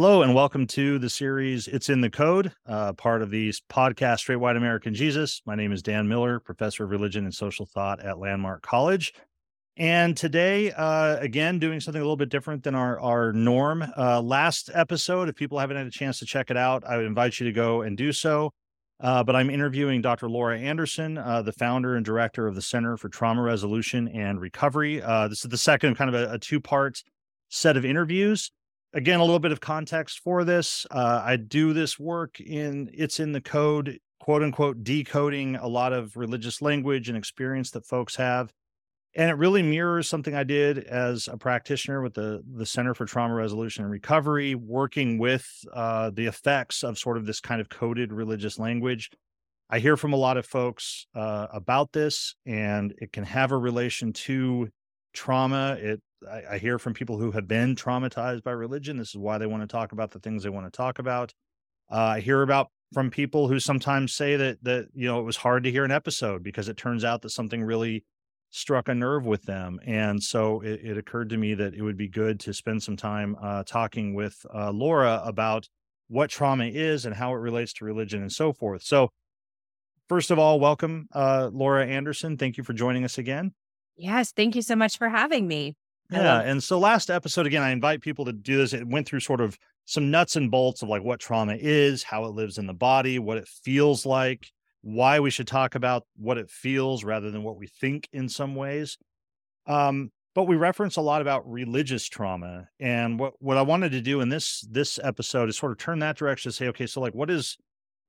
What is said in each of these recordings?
Hello and welcome to the series It's in the Code, uh, part of the podcast Straight White American Jesus. My name is Dan Miller, professor of religion and social thought at Landmark College. And today, uh, again, doing something a little bit different than our, our norm. Uh, last episode, if people haven't had a chance to check it out, I would invite you to go and do so. Uh, but I'm interviewing Dr. Laura Anderson, uh, the founder and director of the Center for Trauma Resolution and Recovery. Uh, this is the second kind of a, a two part set of interviews again, a little bit of context for this. Uh, I do this work in it's in the code, quote unquote, decoding a lot of religious language and experience that folks have. And it really mirrors something I did as a practitioner with the, the Center for Trauma Resolution and Recovery, working with uh, the effects of sort of this kind of coded religious language. I hear from a lot of folks uh, about this, and it can have a relation to trauma. It I, I, hear from people who have been traumatized by religion. This is why they want to talk about the things they want to talk about. Uh, I hear about from people who sometimes say that that you know it was hard to hear an episode because it turns out that something really struck a nerve with them, and so it, it occurred to me that it would be good to spend some time uh, talking with uh, Laura about what trauma is and how it relates to religion and so forth. So, first of all, welcome, uh, Laura Anderson. Thank you for joining us again. Yes, thank you so much for having me. Yeah. And so last episode, again, I invite people to do this. It went through sort of some nuts and bolts of like what trauma is, how it lives in the body, what it feels like, why we should talk about what it feels rather than what we think in some ways. Um, but we reference a lot about religious trauma. And what, what I wanted to do in this this episode is sort of turn that direction to say, okay, so like what is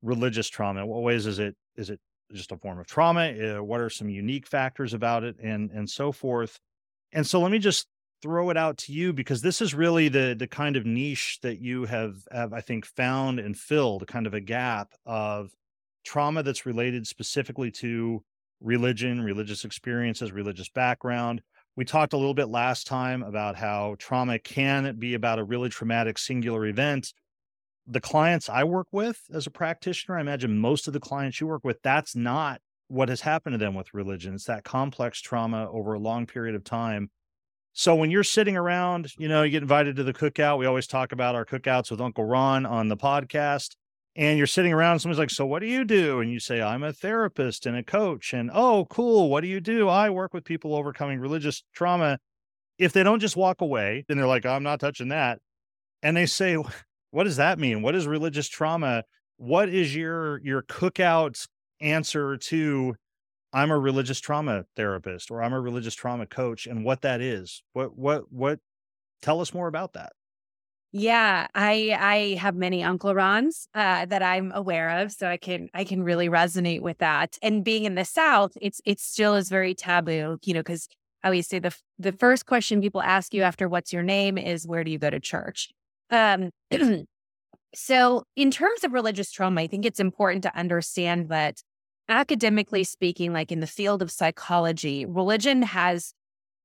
religious trauma? In what ways is it is it just a form of trauma? Uh, what are some unique factors about it and and so forth? And so let me just throw it out to you because this is really the the kind of niche that you have have I think found and filled kind of a gap of trauma that's related specifically to religion, religious experiences, religious background. We talked a little bit last time about how trauma can be about a really traumatic singular event. The clients I work with as a practitioner, I imagine most of the clients you work with, that's not what has happened to them with religion. It's that complex trauma over a long period of time. So when you're sitting around, you know, you get invited to the cookout. We always talk about our cookouts with Uncle Ron on the podcast. And you're sitting around, someone's like, So what do you do? And you say, I'm a therapist and a coach. And oh, cool. What do you do? I work with people overcoming religious trauma. If they don't just walk away, then they're like, I'm not touching that. And they say, What does that mean? What is religious trauma? What is your your cookout answer to I'm a religious trauma therapist or I'm a religious trauma coach and what that is. What what what tell us more about that. Yeah, I I have many Uncle Rons uh, that I'm aware of, so I can I can really resonate with that. And being in the South, it's it still is very taboo, you know, because I always say the the first question people ask you after "What's your name?" is "Where do you go to church?" Um, so, in terms of religious trauma, I think it's important to understand that academically speaking, like in the field of psychology, religion has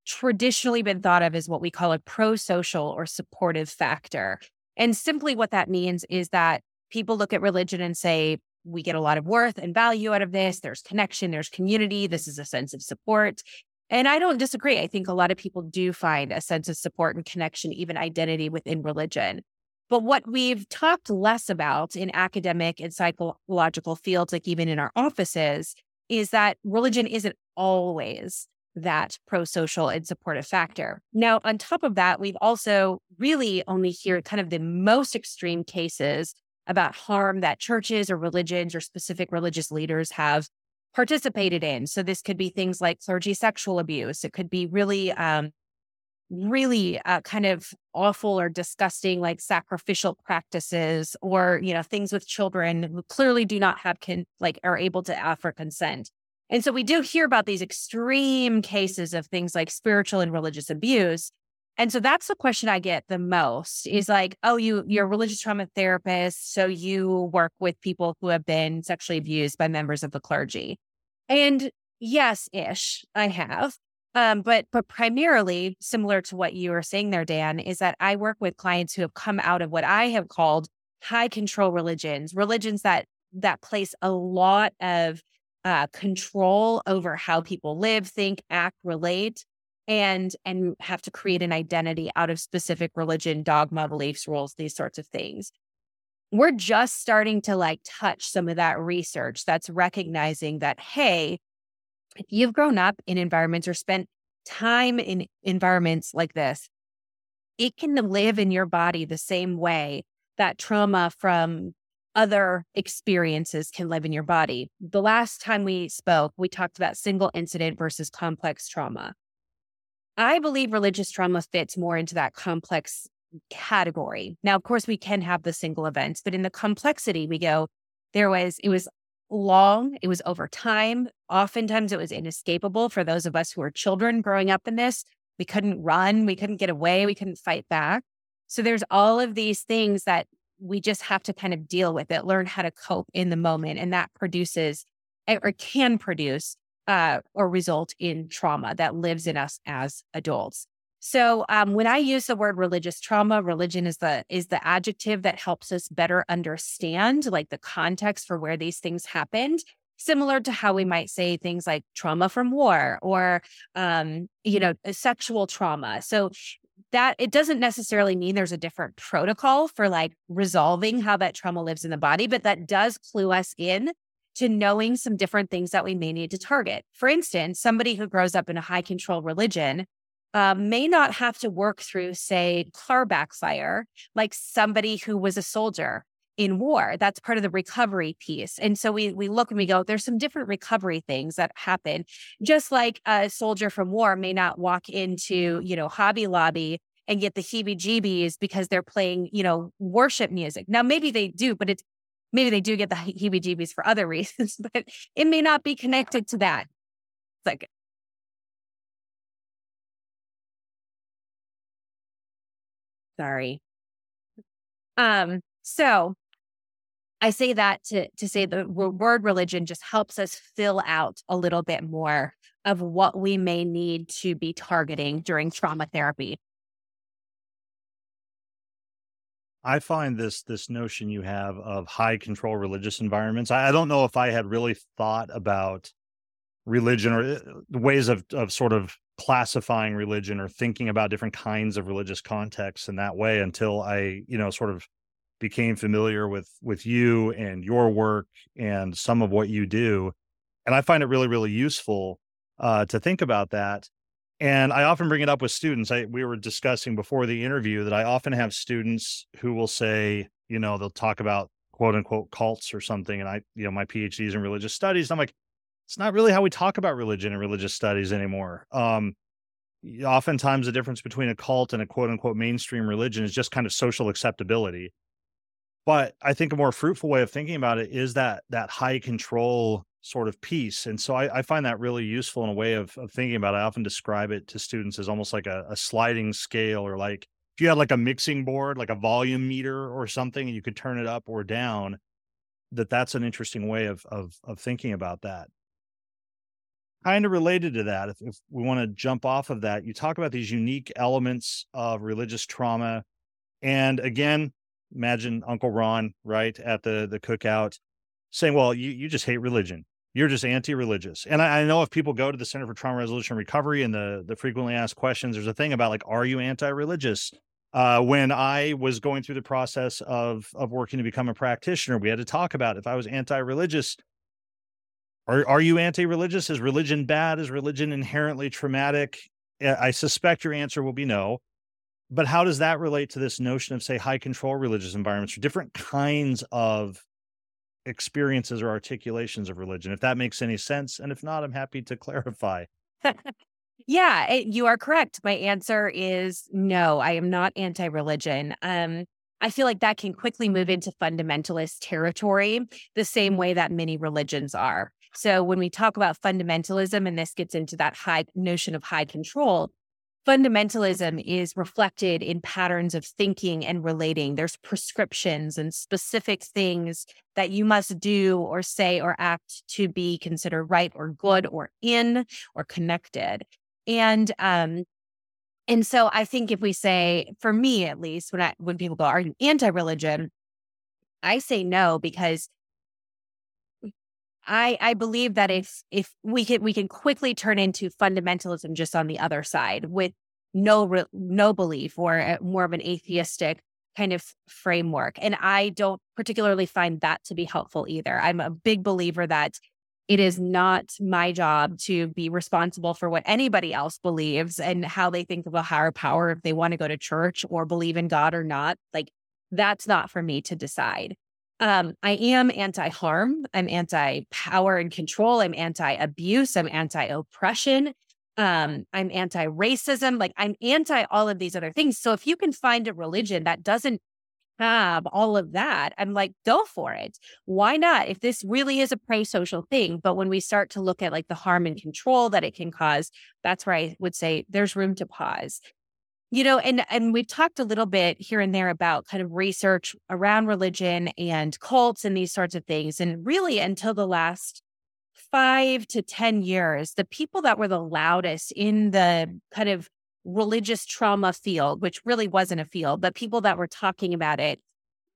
traditionally been thought of as what we call a pro social or supportive factor. And simply what that means is that people look at religion and say, we get a lot of worth and value out of this. There's connection, there's community, this is a sense of support. And I don't disagree. I think a lot of people do find a sense of support and connection, even identity within religion. But what we've talked less about in academic and psychological fields, like even in our offices, is that religion isn't always that pro social and supportive factor. Now, on top of that, we've also really only hear kind of the most extreme cases about harm that churches or religions or specific religious leaders have participated in. So, this could be things like clergy sexual abuse, it could be really um, really uh, kind of awful or disgusting like sacrificial practices or you know things with children who clearly do not have can like are able to offer consent and so we do hear about these extreme cases of things like spiritual and religious abuse And so that's the question I get the most is like, oh, you you're a religious trauma therapist, so you work with people who have been sexually abused by members of the clergy. And yes, ish, I have. Um, but but primarily similar to what you were saying there, Dan, is that I work with clients who have come out of what I have called high control religions, religions that that place a lot of uh, control over how people live, think, act, relate, and and have to create an identity out of specific religion, dogma, beliefs, rules, these sorts of things. We're just starting to like touch some of that research that's recognizing that hey, if you've grown up in environments or spent time in environments like this, it can live in your body the same way that trauma from other experiences can live in your body. The last time we spoke, we talked about single incident versus complex trauma. I believe religious trauma fits more into that complex category. Now, of course, we can have the single events, but in the complexity, we go, there was, it was long, it was over time. Oftentimes, it was inescapable for those of us who were children growing up in this. We couldn't run, we couldn't get away, we couldn't fight back. So, there's all of these things that we just have to kind of deal with it, learn how to cope in the moment. And that produces or can produce uh, or result in trauma that lives in us as adults. So um, when I use the word religious trauma, religion is the is the adjective that helps us better understand like the context for where these things happened. Similar to how we might say things like trauma from war or um, you know sexual trauma. So that it doesn't necessarily mean there's a different protocol for like resolving how that trauma lives in the body, but that does clue us in to knowing some different things that we may need to target. For instance, somebody who grows up in a high control religion uh, may not have to work through, say, car backfire like somebody who was a soldier in war. That's part of the recovery piece. And so we we look and we go, there's some different recovery things that happen. Just like a soldier from war may not walk into, you know, Hobby Lobby and get the heebie-jeebies because they're playing, you know, worship music. Now maybe they do, but it's maybe they do get the heebie jeebies for other reasons, but it may not be connected to that. It's like, sorry. Um, so I say that to, to say the word religion just helps us fill out a little bit more of what we may need to be targeting during trauma therapy. I find this this notion you have of high control religious environments. I, I don't know if I had really thought about religion or uh, ways of of sort of classifying religion or thinking about different kinds of religious contexts in that way until I, you know, sort of became familiar with with you and your work and some of what you do. And I find it really, really useful uh, to think about that. And I often bring it up with students. I, we were discussing before the interview that I often have students who will say, you know, they'll talk about quote unquote cults or something. And I, you know, my PhD is in religious studies. I'm like, it's not really how we talk about religion and religious studies anymore. Um, oftentimes the difference between a cult and a quote unquote mainstream religion is just kind of social acceptability. But I think a more fruitful way of thinking about it is that that high control sort of piece. And so I, I, find that really useful in a way of, of thinking about it. I often describe it to students as almost like a, a sliding scale or like if you had like a mixing board, like a volume meter or something, and you could turn it up or down, that that's an interesting way of of of thinking about that. Kind of related to that, if, if we want to jump off of that, you talk about these unique elements of religious trauma. And again, imagine Uncle Ron, right, at the the cookout saying, Well, you, you just hate religion you're just anti-religious. And I, I, know if people go to the Center for Trauma Resolution and Recovery and the the frequently asked questions, there's a thing about like, are you anti-religious? Uh, when I was going through the process of of working to become a practitioner, we had to talk about if I was anti-religious. Are are you anti-religious? Is religion bad? Is religion inherently traumatic? I suspect your answer will be no. But how does that relate to this notion of, say, high control religious environments or different kinds of experiences or articulations of religion, if that makes any sense. And if not, I'm happy to clarify. yeah, it, you are correct. My answer is no, I am not anti religion. Um, I feel like that can quickly move into fundamentalist territory, the same way that many religions are. So when we talk about fundamentalism, and this gets into that high notion of high control, fundamentalism is reflected in patterns of thinking and relating. There's prescriptions and specific things that you must do or say or act to be considered right or good or in or connected. And um and so I think if we say, for me at least, when I when people go, are you anti-religion? I say no because I I believe that if if we can we can quickly turn into fundamentalism just on the other side with no re, no belief or a, more of an atheistic kind of framework and I don't particularly find that to be helpful either. I'm a big believer that it is not my job to be responsible for what anybody else believes and how they think of a higher power if they want to go to church or believe in God or not. Like that's not for me to decide. Um, I am anti harm. I'm anti power and control. I'm anti abuse. I'm anti oppression. Um, I'm anti racism. Like I'm anti all of these other things. So if you can find a religion that doesn't have all of that, I'm like, go for it. Why not? If this really is a pro social thing. But when we start to look at like the harm and control that it can cause, that's where I would say there's room to pause you know and and we've talked a little bit here and there about kind of research around religion and cults and these sorts of things and really until the last 5 to 10 years the people that were the loudest in the kind of religious trauma field which really wasn't a field but people that were talking about it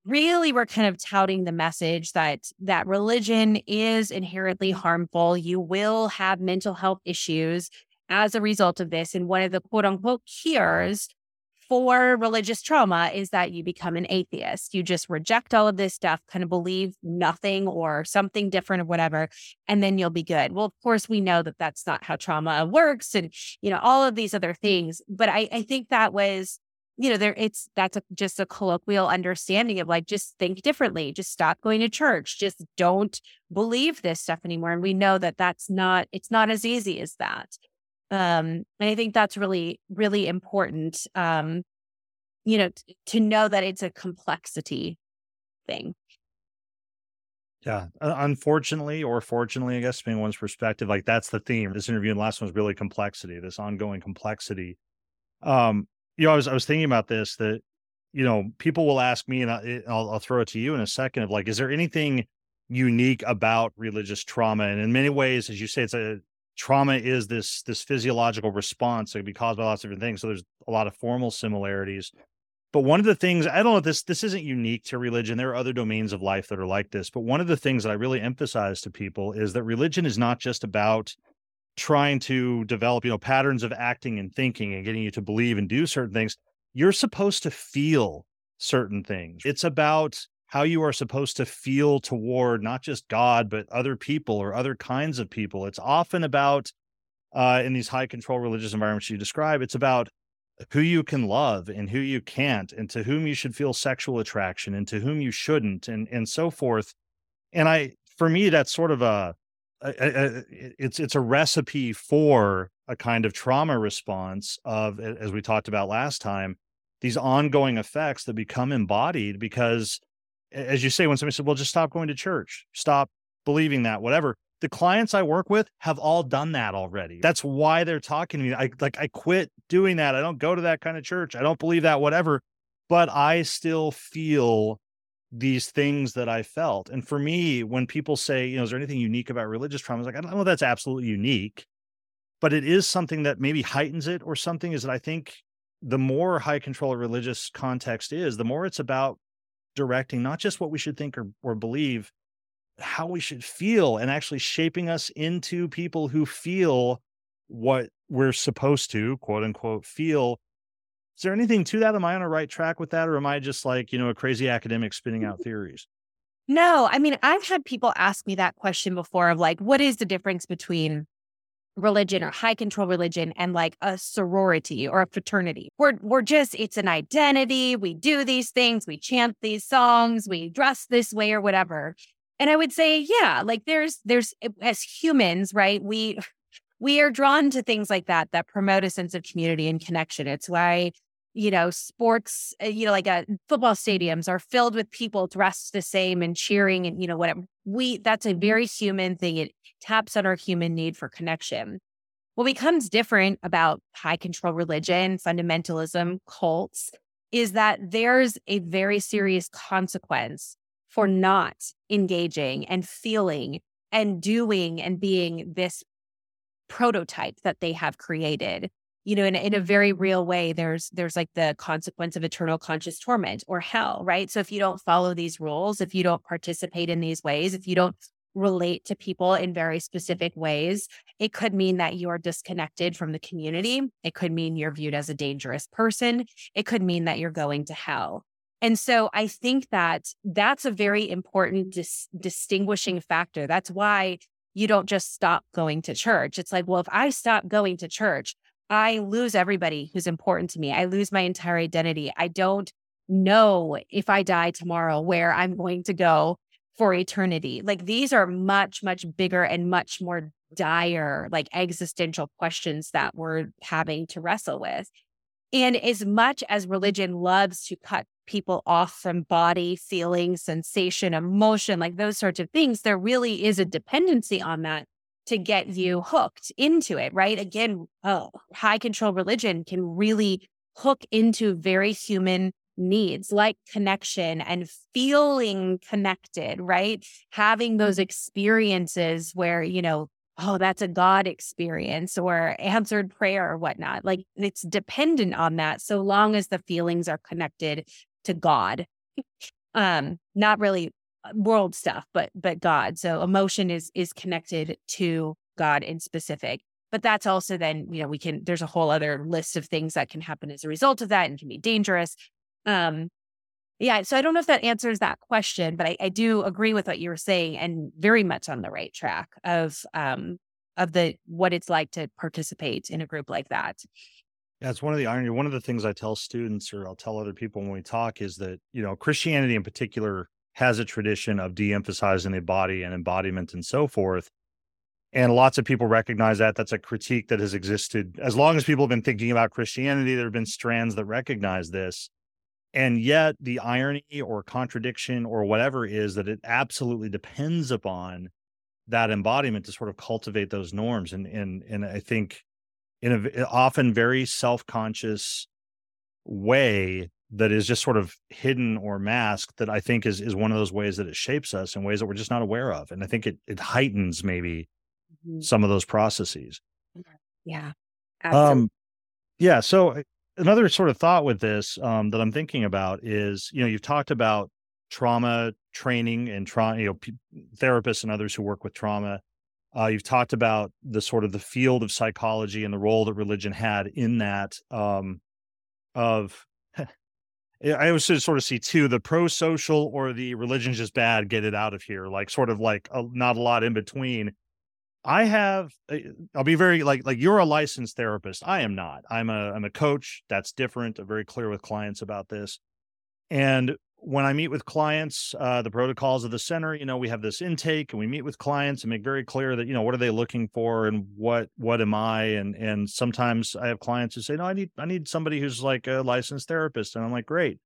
really were kind of touting the message that that religion is inherently harmful. You will have mental health issues as a result of this. And one of the quote unquote cures for religious trauma is that you become an atheist. You just reject all of this stuff, kind of believe nothing or something different or whatever, and then you'll be good. Well, of course, we know that that's not how trauma works and, you know, all of these other things. But I, I think that was, you know, there it's that's a, just a colloquial understanding of like, just think differently, just stop going to church, just don't believe this stuff anymore. And we know that that's not, it's not as easy as that. Um, and I think that's really, really important. Um, you know, t- to know that it's a complexity thing. Yeah. Uh, unfortunately, or fortunately, I guess, depending on one's perspective, like that's the theme. This interview and last one was really complexity, this ongoing complexity. Um, you know, I was I was thinking about this that, you know, people will ask me, and I, will I'll throw it to you in a second of like, is there anything unique about religious trauma? And in many ways, as you say, it's a trauma is this this physiological response that can be caused by lots of different things. So there's a lot of formal similarities. But one of the things I don't know this this isn't unique to religion. There are other domains of life that are like this. But one of the things that I really emphasize to people is that religion is not just about trying to develop, you know, patterns of acting and thinking and getting you to believe and do certain things. You're supposed to feel certain things. It's about how you are supposed to feel toward not just God, but other people or other kinds of people. It's often about, uh, in these high control religious environments you describe, it's about who you can love and who you can't, and to whom you should feel sexual attraction and to whom you shouldn't, and and so forth. And I, for me, that's sort of a, a, a it's it's a recipe for a kind of trauma response of, as we talked about last time, these ongoing effects that become embodied because as you say, when somebody said, well, just stop going to church, stop believing that, whatever. The clients I work with have all done that already. That's why they're talking to me. I like I quit doing that. I don't go to that kind of church. I don't believe that, whatever. But I still feel these things that I felt. And for me, when people say, you know, is there anything unique about religious trauma? I was like, I don't know that's absolutely unique, but it is something that maybe heightens it or something is that I think the more high control religious context is, the more it's about directing not just what we should think or, or believe, how we should feel and actually shaping us into people who feel what we're supposed to, quote unquote, feel. Is there anything to that? Am I on a right track with that? Or am I just like, you know, a crazy academic spinning out theories? No, I mean, I've had people ask me that question before of like, what is the difference between religion or high control religion and like a sorority or a fraternity. We're we're just it's an identity. We do these things, we chant these songs, we dress this way or whatever. And I would say, yeah, like there's there's as humans, right? We we are drawn to things like that that promote a sense of community and connection. It's why you know, sports, uh, you know, like uh, football stadiums are filled with people dressed the same and cheering and, you know, whatever. We, that's a very human thing. It taps on our human need for connection. What becomes different about high control religion, fundamentalism, cults, is that there's a very serious consequence for not engaging and feeling and doing and being this prototype that they have created you know in, in a very real way there's there's like the consequence of eternal conscious torment or hell right so if you don't follow these rules if you don't participate in these ways if you don't relate to people in very specific ways it could mean that you are disconnected from the community it could mean you're viewed as a dangerous person it could mean that you're going to hell and so i think that that's a very important dis- distinguishing factor that's why you don't just stop going to church. It's like, well, if I stop going to church, I lose everybody who's important to me. I lose my entire identity. I don't know if I die tomorrow where I'm going to go for eternity. Like these are much, much bigger and much more dire, like existential questions that we're having to wrestle with. And as much as religion loves to cut people off from body, feeling, sensation, emotion, like those sorts of things, there really is a dependency on that to get mm-hmm. you hooked into it, right? Again, oh, high control religion can really hook into very human needs like connection and feeling connected, right? Having those experiences where, you know, oh, that's a God experience or answered prayer or whatnot. Like it's dependent on that so long as the feelings are connected to God. um, not really uh, world stuff, but but God. So emotion is is connected to God in specific. But that's also then, you know, we can there's a whole other list of things that can happen as a result of that and can be dangerous. Um yeah, so I don't know if that answers that question, but I, I do agree with what you were saying and very much on the right track of um of the what it's like to participate in a group like that. Yeah, it's one of the irony. One of the things I tell students or I'll tell other people when we talk is that, you know, Christianity in particular has a tradition of de emphasizing the body and embodiment and so forth. And lots of people recognize that. That's a critique that has existed. As long as people have been thinking about Christianity, there have been strands that recognize this. And yet, the irony or contradiction or whatever is that it absolutely depends upon that embodiment to sort of cultivate those norms. And, and, and I think in a often very self-conscious way that is just sort of hidden or masked that I think is is one of those ways that it shapes us in ways that we're just not aware of. And I think it it heightens maybe mm-hmm. some of those processes. Yeah. Absolutely. Um yeah, so uh, another sort of thought with this um that I'm thinking about is, you know, you've talked about trauma training and trauma, you know, p- therapists and others who work with trauma uh, you've talked about the sort of the field of psychology and the role that religion had in that. Um, of, I always sort of see two: the pro-social or the religion's just bad. Get it out of here. Like sort of like a, not a lot in between. I have. Eh, I'll be very like like you're a licensed therapist. I am not. I'm a I'm a coach. That's different. I'm very clear with clients about this. And when I meet with clients, uh, the protocols of the center, you know, we have this intake and we meet with clients and make very clear that, you know, what are they looking for and what, what am I? And, and sometimes I have clients who say, no, I need, I need somebody who's like a licensed therapist. And I'm like, great.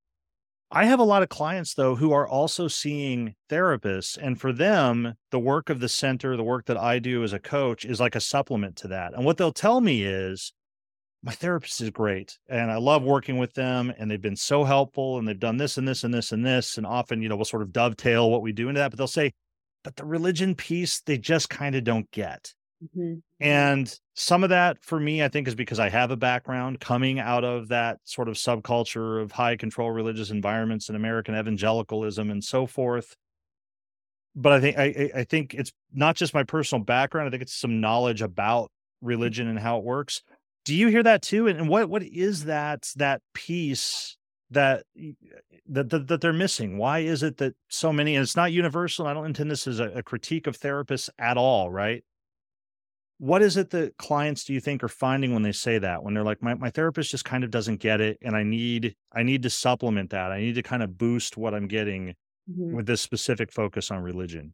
I have a lot of clients though, who are also seeing therapists. And for them, the work of the center, the work that I do as a coach is like a supplement to that. And what they'll tell me is, my therapist is great and I love working with them and they've been so helpful and they've done this and this and this and this. And often, you know, we'll sort of dovetail what we do into that, but they'll say, but the religion piece, they just kind of don't get. Mm-hmm, mm-hmm. And some of that for me, I think, is because I have a background coming out of that sort of subculture of high control religious environments and American evangelicalism and so forth. But I think I, I think it's not just my personal background. I think it's some knowledge about religion and how it works do you hear that too and what what is that that piece that that that, that they're missing why is it that so many and it's not universal i don't intend this as a, a critique of therapists at all right what is it that clients do you think are finding when they say that when they're like my, my therapist just kind of doesn't get it and i need i need to supplement that i need to kind of boost what i'm getting mm-hmm. with this specific focus on religion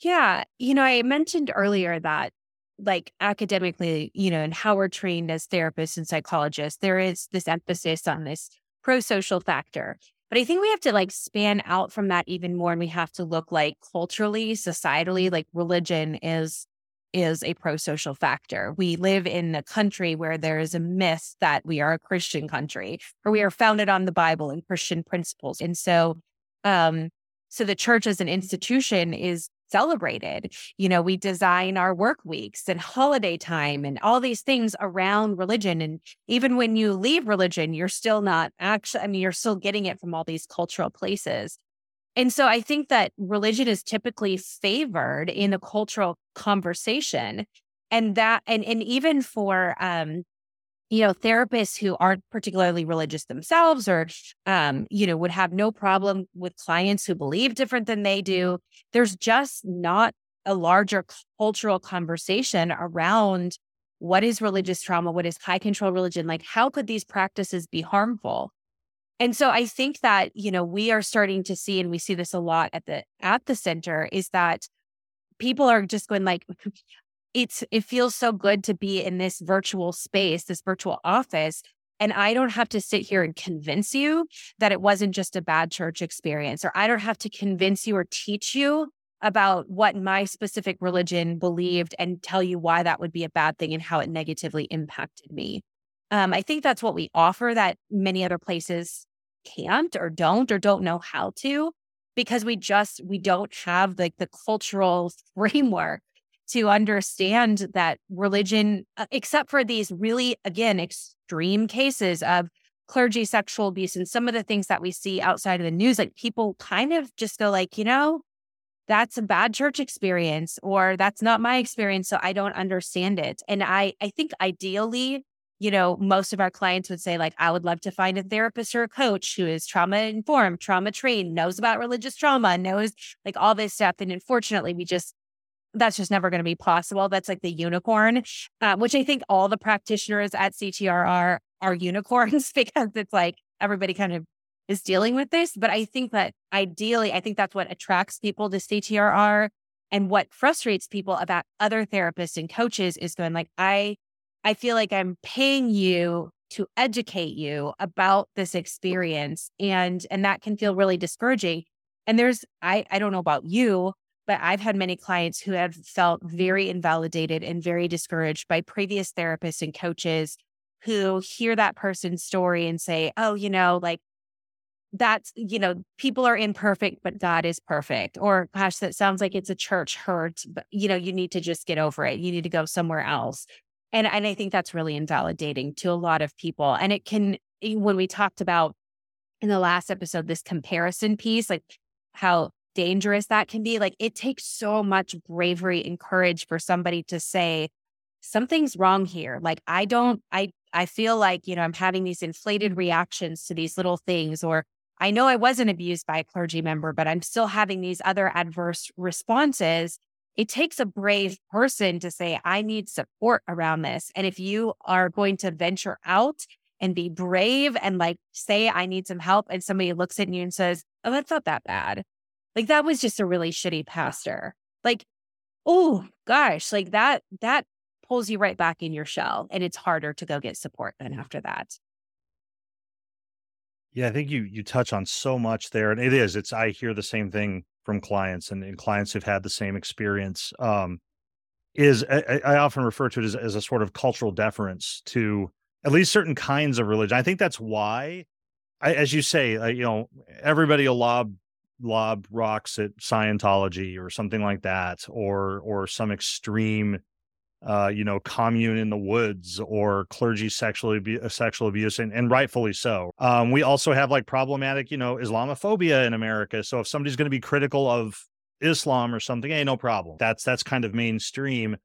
yeah you know i mentioned earlier that like academically, you know, and how we're trained as therapists and psychologists, there is this emphasis on this pro social factor. But I think we have to like span out from that even more. And we have to look like culturally, societally, like religion is is a pro social factor. We live in a country where there is a myth that we are a Christian country or we are founded on the Bible and Christian principles. And so, um, so the church as an institution is celebrated. You know, we design our work weeks and holiday time and all these things around religion. And even when you leave religion, you're still not actually, I mean, you're still getting it from all these cultural places. And so I think that religion is typically favored in the cultural conversation. And that, and, and even for, um, you know, therapists who aren't particularly religious themselves or, um, you know, would have no problem with clients who believe different than they do. There's just not a larger cultural conversation around what is religious trauma? What is high control religion? Like, how could these practices be harmful? And so I think that, you know, we are starting to see, and we see this a lot at the at the center, is that people are just going like, it's it feels so good to be in this virtual space, this virtual office. And I don't have to sit here and convince you that it wasn't just a bad church experience, or I don't have to convince you or teach you about what my specific religion believed and tell you why that would be a bad thing and how it negatively impacted me. Um, I think that's what we offer that many other places can't or don't or don't know how to because we just we don't have like the cultural framework to understand that religion, uh, except for these really, again, extreme cases of clergy sexual abuse and some of the things that we see outside of the news, like people kind of just go like, you know, that's a bad church experience or that's not my experience. So I don't understand it. And I, I think ideally, you know, most of our clients would say, like, I would love to find a therapist or a coach who is trauma informed, trauma trained, knows about religious trauma, knows like all this stuff. And unfortunately, we just that's just never going to be possible. That's like the unicorn, uh, which I think all the practitioners at CTR are are unicorns because it's like everybody kind of is dealing with this. But I think that ideally, I think that's what attracts people to CTRR. And what frustrates people about other therapists and coaches is going like, I, I feel like I'm paying you to educate you about this experience. And, and that can feel really discouraging. And there's, I, I don't know about you, but I've had many clients who have felt very invalidated and very discouraged by previous therapists and coaches who hear that person's story and say, oh, you know, like that's, you know, people are imperfect, but God is perfect. Or, gosh, that sounds like it's a church hurt, but, you know, you need to just get over it. You need to go somewhere else. And, and I think that's really invalidating to a lot of people. And it can, when we talked about in the last episode, this comparison piece, like how dangerous that can be. Like it takes so much bravery and courage for somebody to say, something's wrong here. Like I don't, I, I feel like, you know, I'm having these inflated reactions to these little things, or I know I wasn't abused by a clergy member, but I'm still having these other adverse responses. It takes a brave person to say, I need support around this. And if you are going to venture out and be brave and like say, I need some help, and somebody looks at you and says, Oh, that's not that bad. Like that was just a really shitty pastor. Like, oh gosh, like that, that pulls you right back in your shell and it's harder to go get support than after that. Yeah, I think you you touch on so much there. And it is, it's I hear the same thing from clients and, and clients who've had the same experience. Um, is I, I often refer to it as, as a sort of cultural deference to at least certain kinds of religion. I think that's why I, as you say, uh, you know, everybody will lob lob rocks at Scientology or something like that, or or some extreme, uh, you know, commune in the woods or clergy sexual abuse, uh, sexual abuse, and, and rightfully so. Um, we also have like problematic, you know, Islamophobia in America. So if somebody's going to be critical of Islam or something, hey, no problem. That's that's kind of mainstream.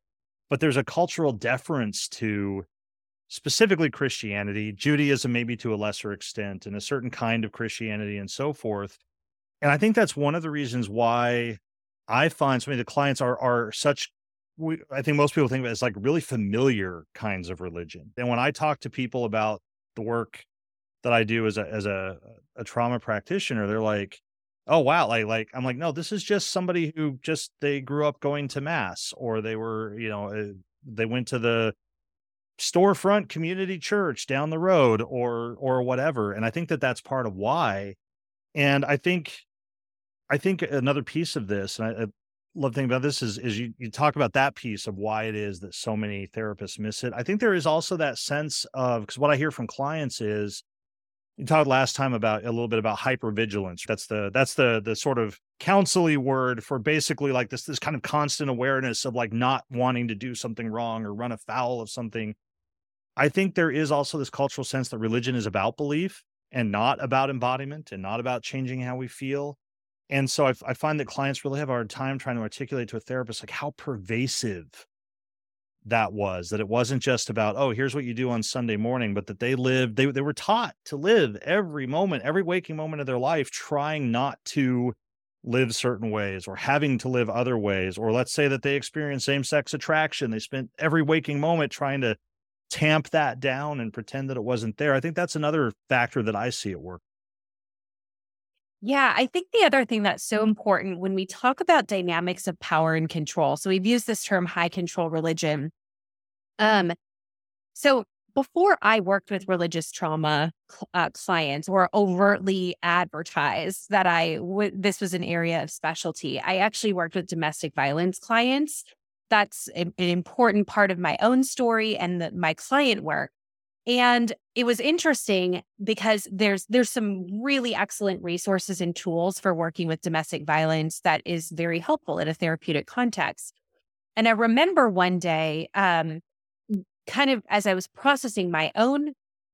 But there's a cultural deference to specifically Christianity, Judaism, maybe to a lesser extent, and a certain kind of Christianity and so forth and I think that's one of the reasons why I find so many of the clients are are such we, I think most people think of it as like really familiar kinds of religion. And when I talk to people about the work that I do as a as a, a trauma practitioner, they're like, "Oh wow!" Like like I'm like, "No, this is just somebody who just they grew up going to mass, or they were you know uh, they went to the storefront community church down the road, or or whatever." And I think that that's part of why. And I think I think another piece of this, and I, love thinking about this is is you, you talk about that piece of why it is that so many therapists miss it. I think there is also that sense of because what I hear from clients is you talked last time about a little bit about hypervigilance. That's the that's the the sort of counselly word for basically like this this kind of constant awareness of like not wanting to do something wrong or run afoul of something. I think there is also this cultural sense that religion is about belief and not about embodiment and not about changing how we feel. And so I, I find that clients really have a hard time trying to articulate to a therapist like how pervasive that was that it wasn't just about oh here's what you do on sunday morning but that they lived they, they were taught to live every moment every waking moment of their life trying not to live certain ways or having to live other ways. Or let's say that they experience same-sex attraction they spent every waking moment trying to tamp that down and pretend that it wasn't there. I think that's another factor that i see at work yeah, I think the other thing that's so important when we talk about dynamics of power and control. So we've used this term high control religion. Um so before I worked with religious trauma uh, clients or overtly advertised that I would this was an area of specialty, I actually worked with domestic violence clients. That's an important part of my own story and the, my client work. And it was interesting because there's there's some really excellent resources and tools for working with domestic violence that is very helpful in a therapeutic context. And I remember one day, um, kind of as I was processing my own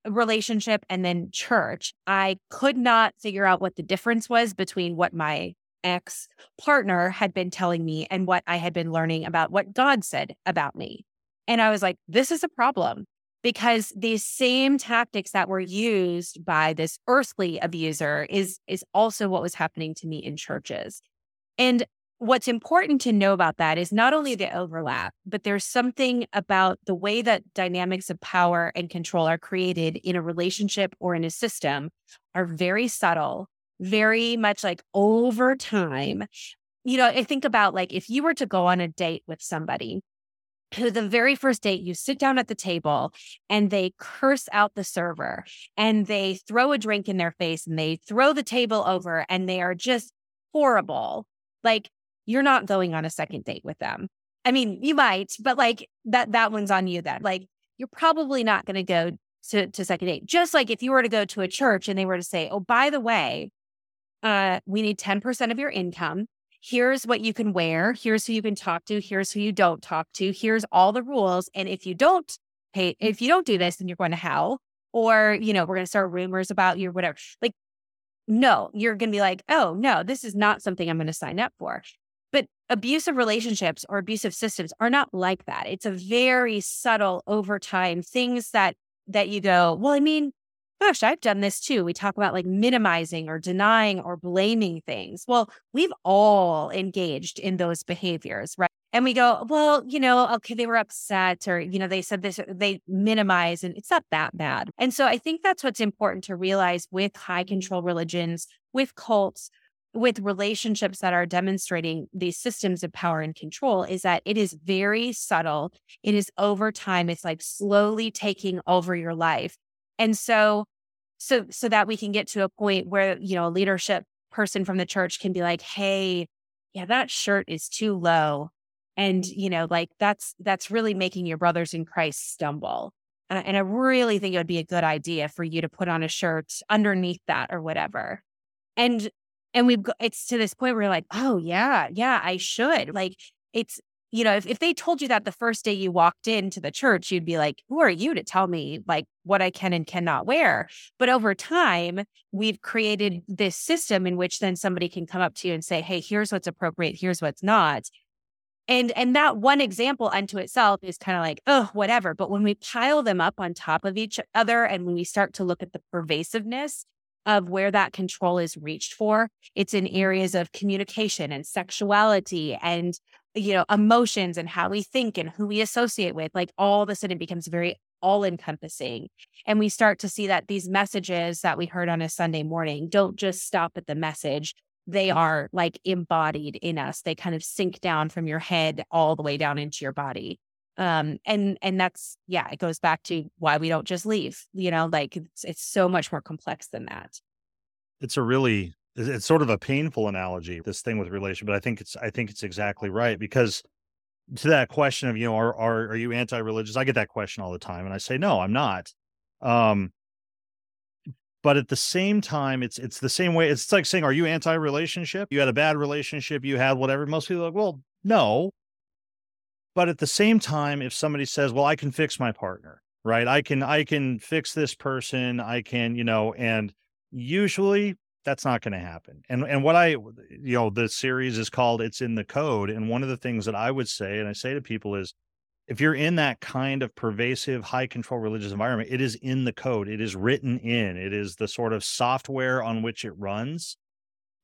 relationship and then church, I could not figure out what the difference was between what my ex partner had been telling me and what I had been learning about what God said about me. And I was like, this is a problem because these same tactics that were used by this earthly abuser is is also what was happening to me in churches. And what's important to know about that is not only the overlap, but there's something about the way that dynamics of power and control are created in a relationship or in a system are very subtle, very much like over time. You know, I think about like if you were to go on a date with somebody the very first date you sit down at the table and they curse out the server and they throw a drink in their face and they throw the table over and they are just horrible. Like you're not going on a second date with them. I mean you might but like that that one's on you then. Like you're probably not going to go to, to second date. Just like if you were to go to a church and they were to say oh by the way uh, we need 10% of your income here's what you can wear, here's who you can talk to, here's who you don't talk to, here's all the rules. And if you don't pay, if you don't do this, then you're going to hell. Or, you know, we're going to start rumors about you whatever. Like, no, you're going to be like, oh, no, this is not something I'm going to sign up for. But abusive relationships or abusive systems are not like that. It's a very subtle over time things that that you go, well, I mean, gosh, I've done this too. We talk about like minimizing or denying or blaming things. Well, we've all engaged in those behaviors, right? And we go, well, you know, okay, they were upset or, you know, they said this, they minimize and it's not that bad. And so I think that's what's important to realize with high control religions, with cults, with relationships that are demonstrating these systems of power and control is that it is very subtle. It is over time. It's like slowly taking over your life. And so so so that we can get to a point where you know a leadership person from the church can be like hey yeah that shirt is too low. And you know like that's that's really making your brothers in christ stumble. And, and i really think it would be a good idea for you to put on a shirt underneath that or whatever. And and we've it's to this point where you're like oh yeah yeah i should. Like it's you know, if, if they told you that the first day you walked into the church, you'd be like, who are you to tell me like what I can and cannot wear? But over time, we've created this system in which then somebody can come up to you and say, hey, here's what's appropriate, here's what's not. And and that one example unto itself is kind of like, oh, whatever. But when we pile them up on top of each other and when we start to look at the pervasiveness of where that control is reached for, it's in areas of communication and sexuality and you know, emotions and how we think and who we associate with, like all of a sudden it becomes very all encompassing. And we start to see that these messages that we heard on a Sunday morning don't just stop at the message. They are like embodied in us. They kind of sink down from your head all the way down into your body. Um, and and that's yeah, it goes back to why we don't just leave. You know, like it's it's so much more complex than that. It's a really it's sort of a painful analogy this thing with relation but i think it's i think it's exactly right because to that question of you know are are, are you anti-religious? I get that question all the time and i say no i'm not. Um but at the same time it's it's the same way it's like saying are you anti-relationship? You had a bad relationship you had whatever. Most people are like well no. But at the same time if somebody says well i can fix my partner right? I can i can fix this person i can you know and usually that's not going to happen. And and what i you know the series is called it's in the code and one of the things that i would say and i say to people is if you're in that kind of pervasive high control religious environment it is in the code. It is written in. It is the sort of software on which it runs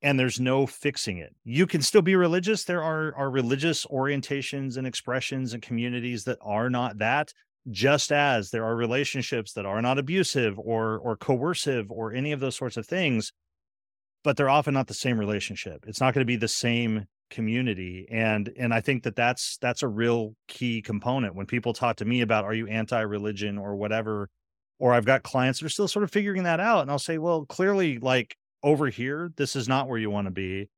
and there's no fixing it. You can still be religious. There are are religious orientations and expressions and communities that are not that just as there are relationships that are not abusive or or coercive or any of those sorts of things but they're often not the same relationship. It's not going to be the same community and and i think that that's that's a real key component. When people talk to me about are you anti-religion or whatever? or i've got clients that are still sort of figuring that out and i'll say well clearly like over here this is not where you want to be.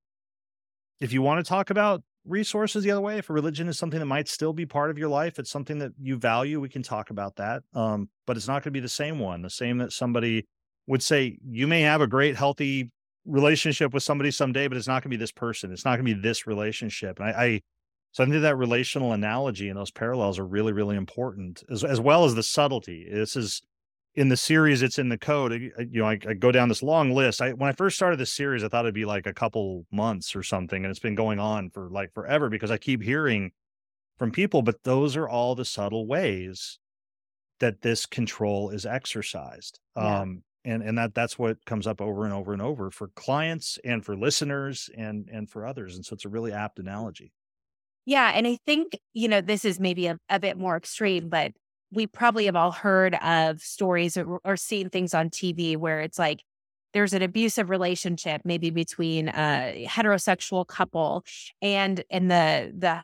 If you want to talk about resources the other way if religion is something that might still be part of your life it's something that you value we can talk about that um, but it's not going to be the same one the same that somebody would say you may have a great healthy relationship with somebody someday, but it's not going to be this person. It's not going to be this relationship. And I, I so I think that relational analogy and those parallels are really, really important, as as well as the subtlety. This is in the series. It's in the code. You know, I, I, go down this long list. I when I first started this series, I thought it'd be like a couple months or something, and it's been going on for like forever because I keep hearing from people. But those are all the subtle ways that this control is exercised. Yeah. Um, and and that that's what comes up over and over and over for clients and for listeners and and for others and so it's a really apt analogy yeah and i think you know this is maybe a, a bit more extreme but we probably have all heard of stories or, or seen things on tv where it's like there's an abusive relationship maybe between a heterosexual couple and and the the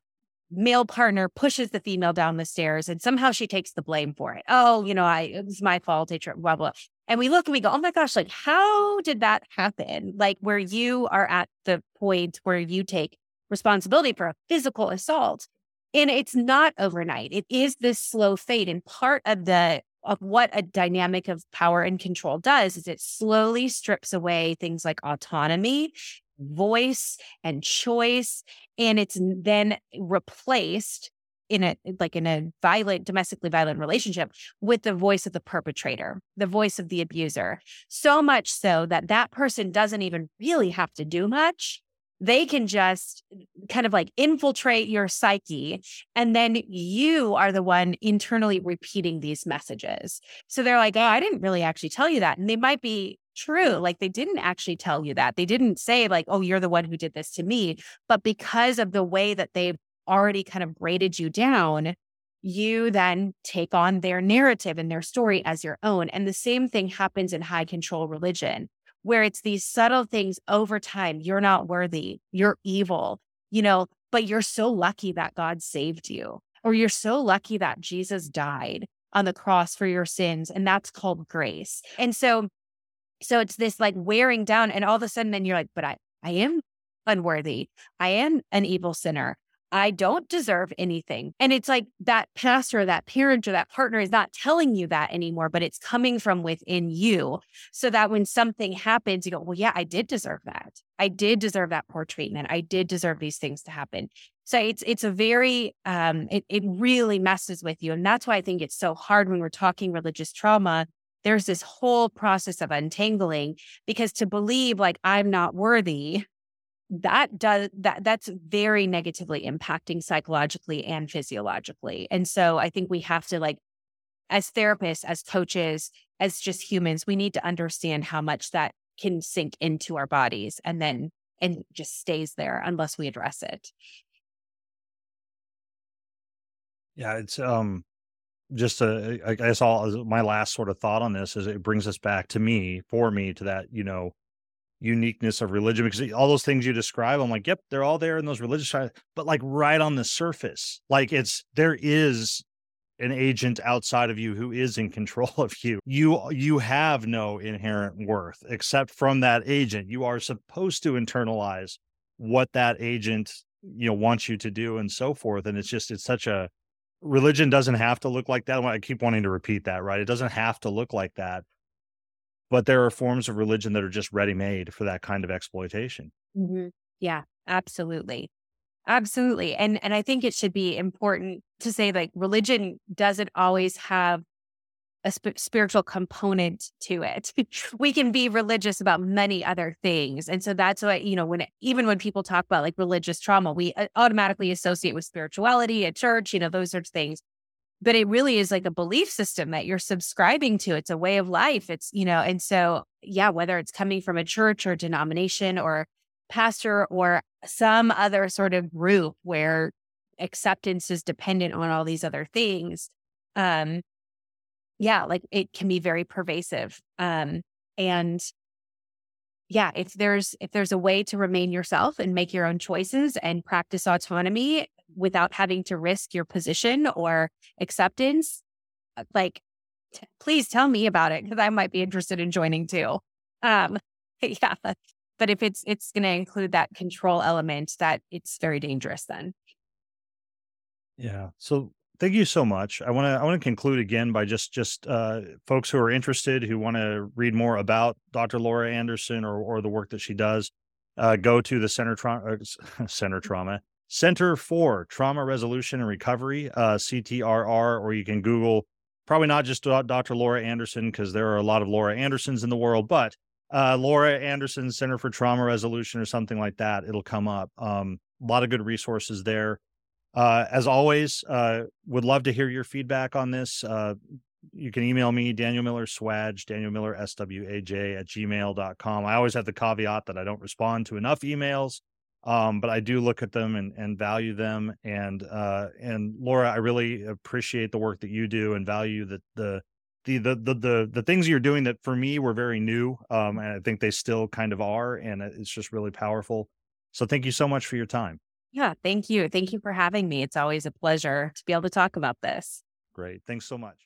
male partner pushes the female down the stairs and somehow she takes the blame for it. Oh, you know, I it was my fault. Blah blah. And we look and we go, oh my gosh, like how did that happen? Like where you are at the point where you take responsibility for a physical assault. And it's not overnight. It is this slow fade. And part of the of what a dynamic of power and control does is it slowly strips away things like autonomy voice and choice and it's then replaced in a like in a violent domestically violent relationship with the voice of the perpetrator the voice of the abuser so much so that that person doesn't even really have to do much they can just kind of like infiltrate your psyche and then you are the one internally repeating these messages so they're like oh i didn't really actually tell you that and they might be true. Like they didn't actually tell you that. They didn't say, like, oh, you're the one who did this to me. But because of the way that they've already kind of braided you down, you then take on their narrative and their story as your own. And the same thing happens in high control religion, where it's these subtle things over time. You're not worthy. You're evil, you know, but you're so lucky that God saved you, or you're so lucky that Jesus died on the cross for your sins. And that's called grace. And so so it's this like wearing down, and all of a sudden, then you're like, but I, I am unworthy. I am an evil sinner. I don't deserve anything. And it's like that pastor, that parent, or that partner is not telling you that anymore, but it's coming from within you. So that when something happens, you go, well, yeah, I did deserve that. I did deserve that poor treatment. I did deserve these things to happen. So it's it's a very um it, it really messes with you. And that's why I think it's so hard when we're talking religious trauma there's this whole process of untangling because to believe like I'm not worthy, that does that that's very negatively impacting psychologically and physiologically. And so I think we have to like as therapists, as coaches, as just humans, we need to understand how much that can sink into our bodies and then and just stays there unless we address it. Yeah, it's um just to, I guess all my last sort of thought on this is it brings us back to me, for me, to that, you know, uniqueness of religion because all those things you describe, I'm like, yep, they're all there in those religious, but like right on the surface, like it's, there is an agent outside of you who is in control of you. You uh, you have no inherent worth except from that agent. You are supposed to internalize what that agent you know wants you to do and so forth and it's just it's such a religion doesn't have to look like that. I keep wanting to repeat that, right? It doesn't have to look like that. But there are forms of religion that are just ready made for that kind of exploitation. Mm-hmm. Yeah, absolutely. Absolutely. And and I think it should be important to say like religion doesn't always have a sp- spiritual component to it. we can be religious about many other things. And so that's why, you know, when even when people talk about like religious trauma, we uh, automatically associate with spirituality, a church, you know, those sorts of things. But it really is like a belief system that you're subscribing to. It's a way of life. It's, you know, and so, yeah, whether it's coming from a church or denomination or pastor or some other sort of group where acceptance is dependent on all these other things um yeah like it can be very pervasive um and yeah if there's if there's a way to remain yourself and make your own choices and practice autonomy without having to risk your position or acceptance uh, like t- please tell me about it because i might be interested in joining too um yeah but if it's it's going to include that control element, that it's very dangerous then. Yeah. So thank you so much. I want to I want to conclude again by just just uh, folks who are interested who want to read more about Dr. Laura Anderson or or the work that she does. Uh, go to the Center Trauma uh, Center Trauma Center for Trauma Resolution and Recovery uh, CTRR, or you can Google probably not just Dr. Laura Anderson because there are a lot of Laura Andersons in the world, but uh, Laura Anderson Center for Trauma Resolution or something like that. It'll come up. Um, a lot of good resources there. Uh, as always, uh, would love to hear your feedback on this. Uh, you can email me, Daniel Miller Swaj, Daniel Miller SWAJ at gmail.com. I always have the caveat that I don't respond to enough emails, um, but I do look at them and, and value them. And, uh, and Laura, I really appreciate the work that you do and value the, the, the, the the the the things you're doing that for me were very new um and i think they still kind of are and it's just really powerful. So thank you so much for your time. Yeah thank you. Thank you for having me. It's always a pleasure to be able to talk about this. Great. Thanks so much